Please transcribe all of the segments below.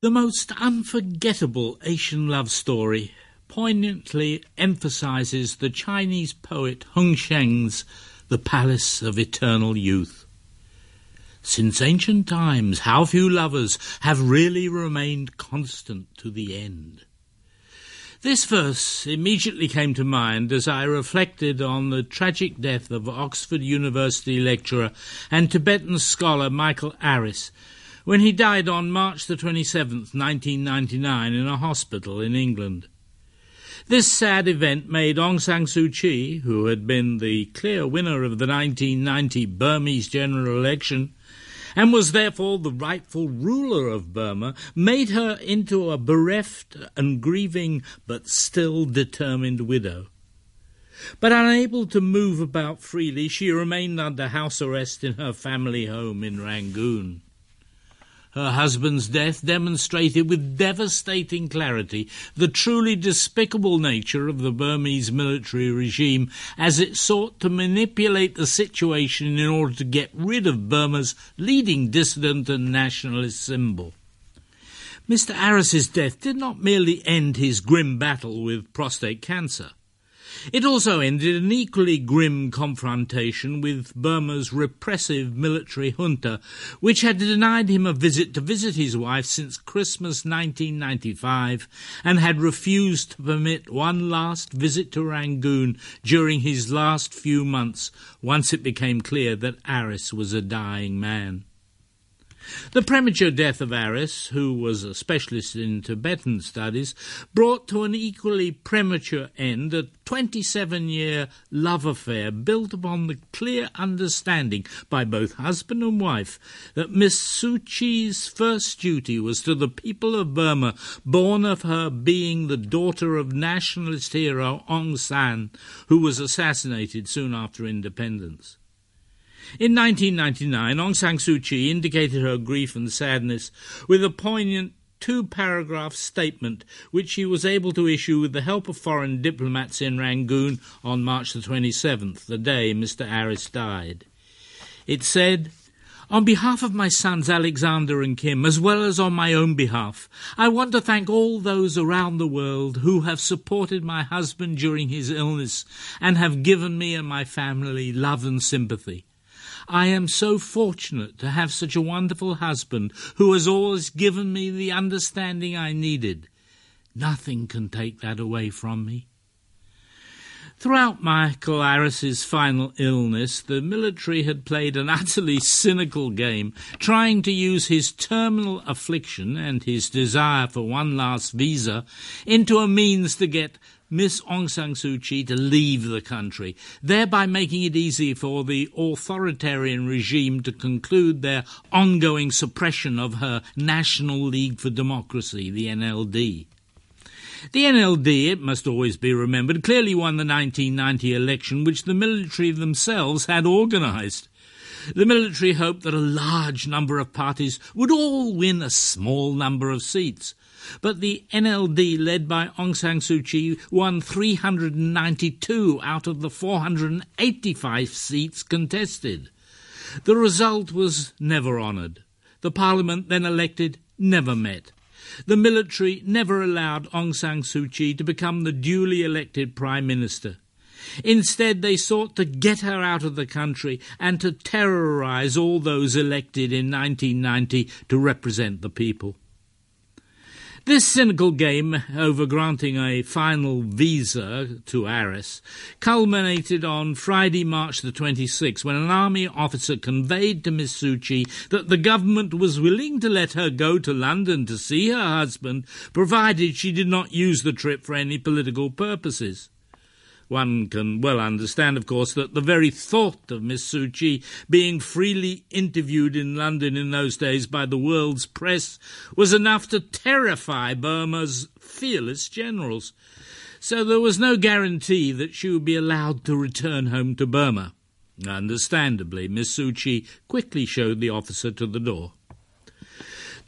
The most unforgettable Asian love story poignantly emphasizes the Chinese poet Hung Sheng's The Palace of Eternal Youth. Since ancient times, how few lovers have really remained constant to the end. This verse immediately came to mind as I reflected on the tragic death of Oxford University lecturer and Tibetan scholar Michael Aris when he died on March the 27th, 1999, in a hospital in England. This sad event made Aung San Suu Kyi, who had been the clear winner of the 1990 Burmese general election, and was therefore the rightful ruler of Burma, made her into a bereft and grieving but still determined widow. But unable to move about freely, she remained under house arrest in her family home in Rangoon. Her husband's death demonstrated with devastating clarity the truly despicable nature of the Burmese military regime as it sought to manipulate the situation in order to get rid of Burma's leading dissident and nationalist symbol. Mr. Aris's death did not merely end his grim battle with prostate cancer. It also ended an equally grim confrontation with Burma's repressive military junta, which had denied him a visit to visit his wife since Christmas 1995 and had refused to permit one last visit to Rangoon during his last few months once it became clear that Aris was a dying man. The premature death of Aris, who was a specialist in Tibetan studies, brought to an equally premature end a 27 year love affair built upon the clear understanding by both husband and wife that Miss Suu Kyi's first duty was to the people of Burma, born of her being the daughter of nationalist hero Aung San, who was assassinated soon after independence. In 1999, Aung San Suu Kyi indicated her grief and sadness with a poignant two paragraph statement which she was able to issue with the help of foreign diplomats in Rangoon on March the 27th, the day Mr. Aris died. It said, on behalf of my sons Alexander and Kim, as well as on my own behalf, I want to thank all those around the world who have supported my husband during his illness and have given me and my family love and sympathy. I am so fortunate to have such a wonderful husband who has always given me the understanding I needed. Nothing can take that away from me. Throughout Michael Aris's final illness, the military had played an utterly cynical game, trying to use his terminal affliction and his desire for one last visa into a means to get Miss Aung San Suu Kyi to leave the country, thereby making it easy for the authoritarian regime to conclude their ongoing suppression of her National League for Democracy, the NLD. The NLD, it must always be remembered, clearly won the 1990 election which the military themselves had organised. The military hoped that a large number of parties would all win a small number of seats, but the NLD, led by Aung San Suu Kyi, won 392 out of the 485 seats contested. The result was never honoured. The parliament then elected never met. The military never allowed Aung San Suu Kyi to become the duly elected prime minister. Instead, they sought to get her out of the country and to terrorise all those elected in 1990 to represent the people. This cynical game over granting a final visa to Aris culminated on Friday, March the 26th, when an army officer conveyed to Miss Suu Kyi that the government was willing to let her go to London to see her husband, provided she did not use the trip for any political purposes. One can well understand, of course, that the very thought of Miss Suu Kyi being freely interviewed in London in those days by the world's press was enough to terrify Burma's fearless generals. So there was no guarantee that she would be allowed to return home to Burma. Understandably, Miss Suu Kyi quickly showed the officer to the door.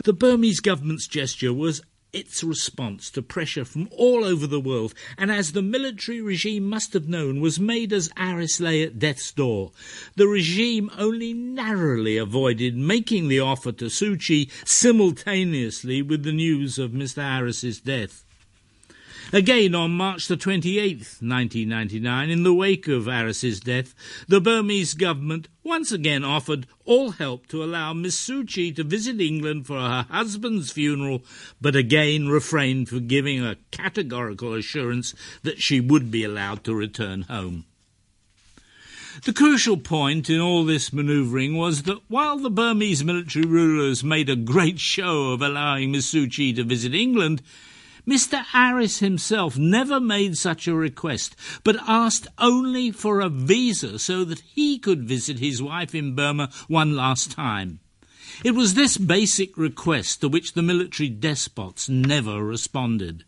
The Burmese government's gesture was its response to pressure from all over the world, and as the military regime must have known, was made as Aris lay at death's door. The regime only narrowly avoided making the offer to Suu Kyi simultaneously with the news of Mr. Aris's death. Again, on March the 28th, 1999, in the wake of Aris's death, the Burmese government once again offered all help to allow Miss Suu Kyi to visit England for her husband's funeral, but again refrained from giving a categorical assurance that she would be allowed to return home. The crucial point in all this manoeuvring was that while the Burmese military rulers made a great show of allowing Miss Suu Kyi to visit England, Mr. Aris himself never made such a request, but asked only for a visa so that he could visit his wife in Burma one last time. It was this basic request to which the military despots never responded.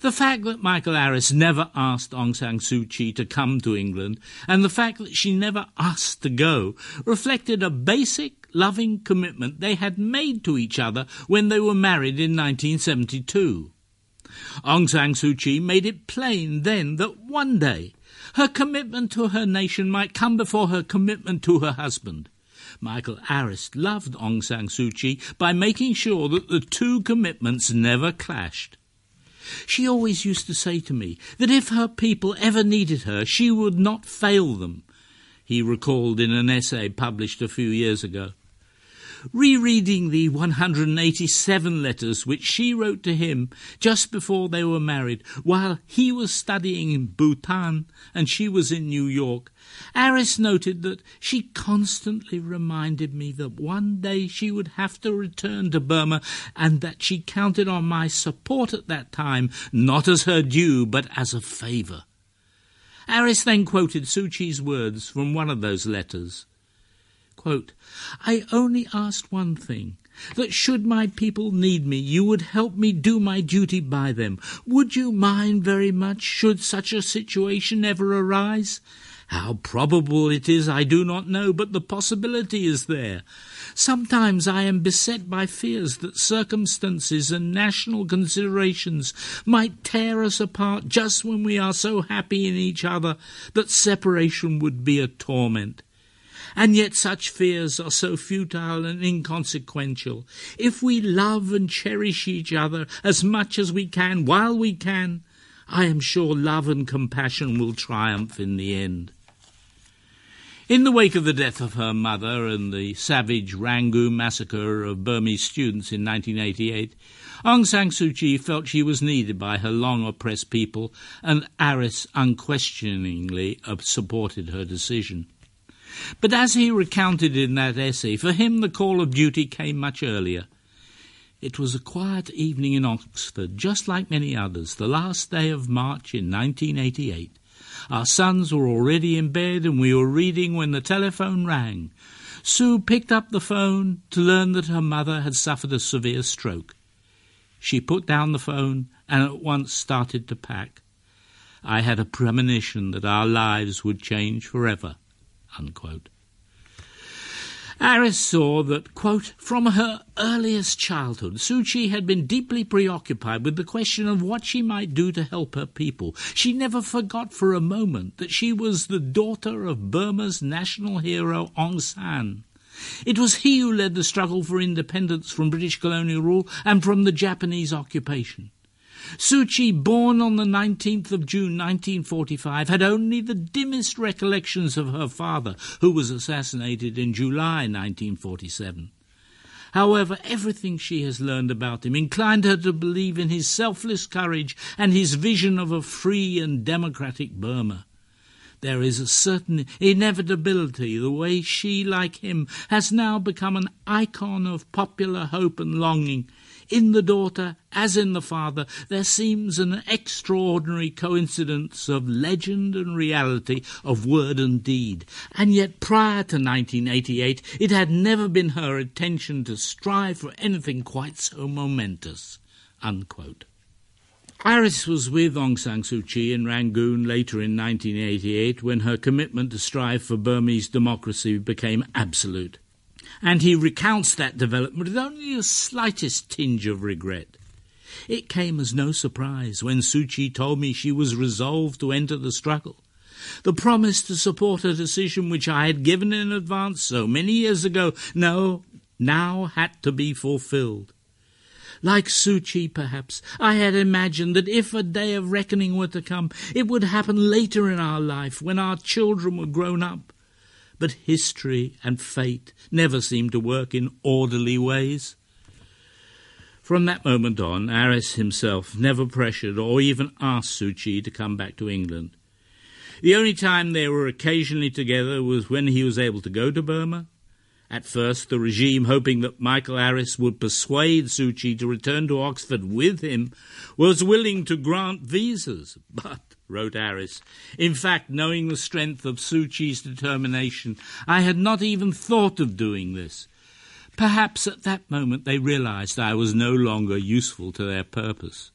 The fact that Michael Aris never asked Aung San Suu Kyi to come to England, and the fact that she never asked to go, reflected a basic, loving commitment they had made to each other when they were married in 1972. Aung San Suu Kyi made it plain then that one day her commitment to her nation might come before her commitment to her husband. Michael Aris loved Aung San Suu Kyi by making sure that the two commitments never clashed. She always used to say to me that if her people ever needed her, she would not fail them, he recalled in an essay published a few years ago rereading the 187 letters which she wrote to him just before they were married, while he was studying in Bhutan and she was in New York, Aris noted that she constantly reminded me that one day she would have to return to Burma and that she counted on my support at that time, not as her due, but as a favour. Aris then quoted Suu Kyi's words from one of those letters. Quote, I only asked one thing that should my people need me, you would help me do my duty by them. Would you mind very much should such a situation ever arise? How probable it is, I do not know, but the possibility is there. Sometimes I am beset by fears that circumstances and national considerations might tear us apart just when we are so happy in each other that separation would be a torment. And yet such fears are so futile and inconsequential. If we love and cherish each other as much as we can while we can, I am sure love and compassion will triumph in the end. In the wake of the death of her mother and the savage Rangoon massacre of Burmese students in 1988, Aung San Suu Kyi felt she was needed by her long oppressed people, and Aris unquestioningly supported her decision. But as he recounted in that essay, for him the call of duty came much earlier. It was a quiet evening in Oxford, just like many others, the last day of March in 1988. Our sons were already in bed and we were reading when the telephone rang. Suu picked up the phone to learn that her mother had suffered a severe stroke. She put down the phone and at once started to pack. I had a premonition that our lives would change forever. Unquote. Aris saw that, quote, from her earliest childhood, Suu Kyi had been deeply preoccupied with the question of what she might do to help her people. She never forgot for a moment that she was the daughter of Burma's national hero Aung San. It was he who led the struggle for independence from British colonial rule and from the Japanese occupation. Suu Kyi, born on the 19th of June 1945, had only the dimmest recollections of her father, who was assassinated in July 1947. However, everything she has learned about him inclined her to believe in his selfless courage and his vision of a free and democratic Burma. There is a certain inevitability the way she, like him, has now become an icon of popular hope and longing, in the daughter, as in the father, there seems an extraordinary coincidence of legend and reality, of word and deed. And yet, prior to 1988, it had never been her intention to strive for anything quite so momentous. Unquote. Aris was with Aung San Suu Kyi in Rangoon later in 1988 when her commitment to strive for Burmese democracy became absolute and he recounts that development with only the slightest tinge of regret. It came as no surprise when Suu Kyi told me she was resolved to enter the struggle. The promise to support a decision which I had given in advance so many years ago, no, now had to be fulfilled. Like Suu Kyi, perhaps, I had imagined that if a day of reckoning were to come, it would happen later in our life, when our children were grown up. But history and fate never seem to work in orderly ways. From that moment on, Aris himself never pressured or even asked Suu Kyi to come back to England. The only time they were occasionally together was when he was able to go to Burma. At first, the regime, hoping that Michael Aris would persuade Suu Kyi to return to Oxford with him, was willing to grant visas. But, wrote Aris, in fact, knowing the strength of Suu Kyi's determination, I had not even thought of doing this. Perhaps at that moment they realized I was no longer useful to their purpose.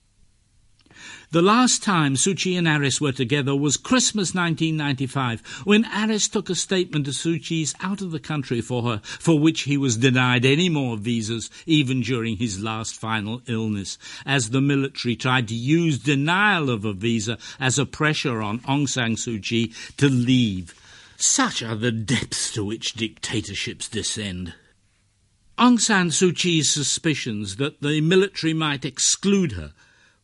The last time Suu Kyi and Aris were together was Christmas 1995, when Aris took a statement to Suu Kyi's out of the country for her, for which he was denied any more visas, even during his last final illness, as the military tried to use denial of a visa as a pressure on Aung San Suu Kyi to leave. Such are the depths to which dictatorships descend. Aung San Suu Kyi's suspicions that the military might exclude her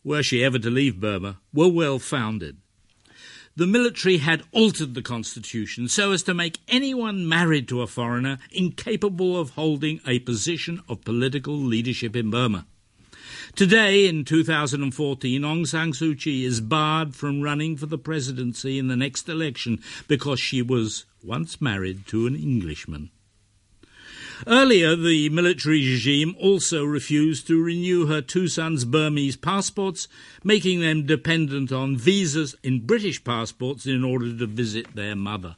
were she ever to leave Burma, were well founded. The military had altered the constitution so as to make anyone married to a foreigner incapable of holding a position of political leadership in Burma. Today, in 2014, Aung San Suu Kyi is barred from running for the presidency in the next election because she was once married to an Englishman. Earlier, the military regime also refused to renew her two sons' Burmese passports, making them dependent on visas in British passports in order to visit their mother.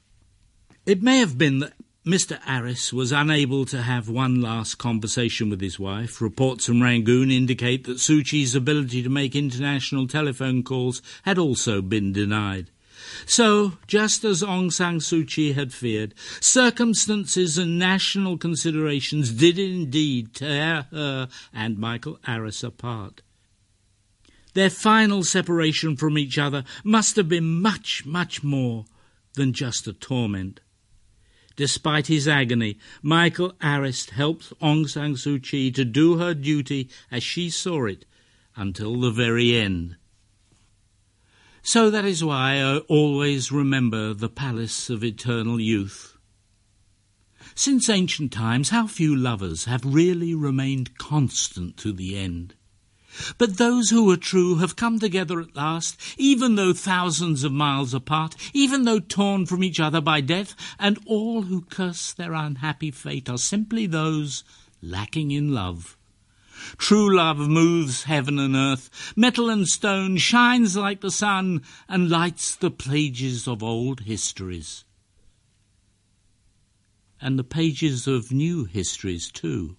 It may have been that Mr. Aris was unable to have one last conversation with his wife. Reports from Rangoon indicate that Suu Kyi's ability to make international telephone calls had also been denied. So, just as Aung San Suu Kyi had feared, circumstances and national considerations did indeed tear her and Michael Aris apart. Their final separation from each other must have been much, much more than just a torment. Despite his agony, Michael Aris helped Aung San Suu Kyi to do her duty as she saw it until the very end. So that is why I always remember the palace of eternal youth. Since ancient times, how few lovers have really remained constant to the end. But those who are true have come together at last, even though thousands of miles apart, even though torn from each other by death, and all who curse their unhappy fate are simply those lacking in love. True love moves heaven and earth, metal and stone, shines like the sun, and lights the pages of old histories. And the pages of new histories, too.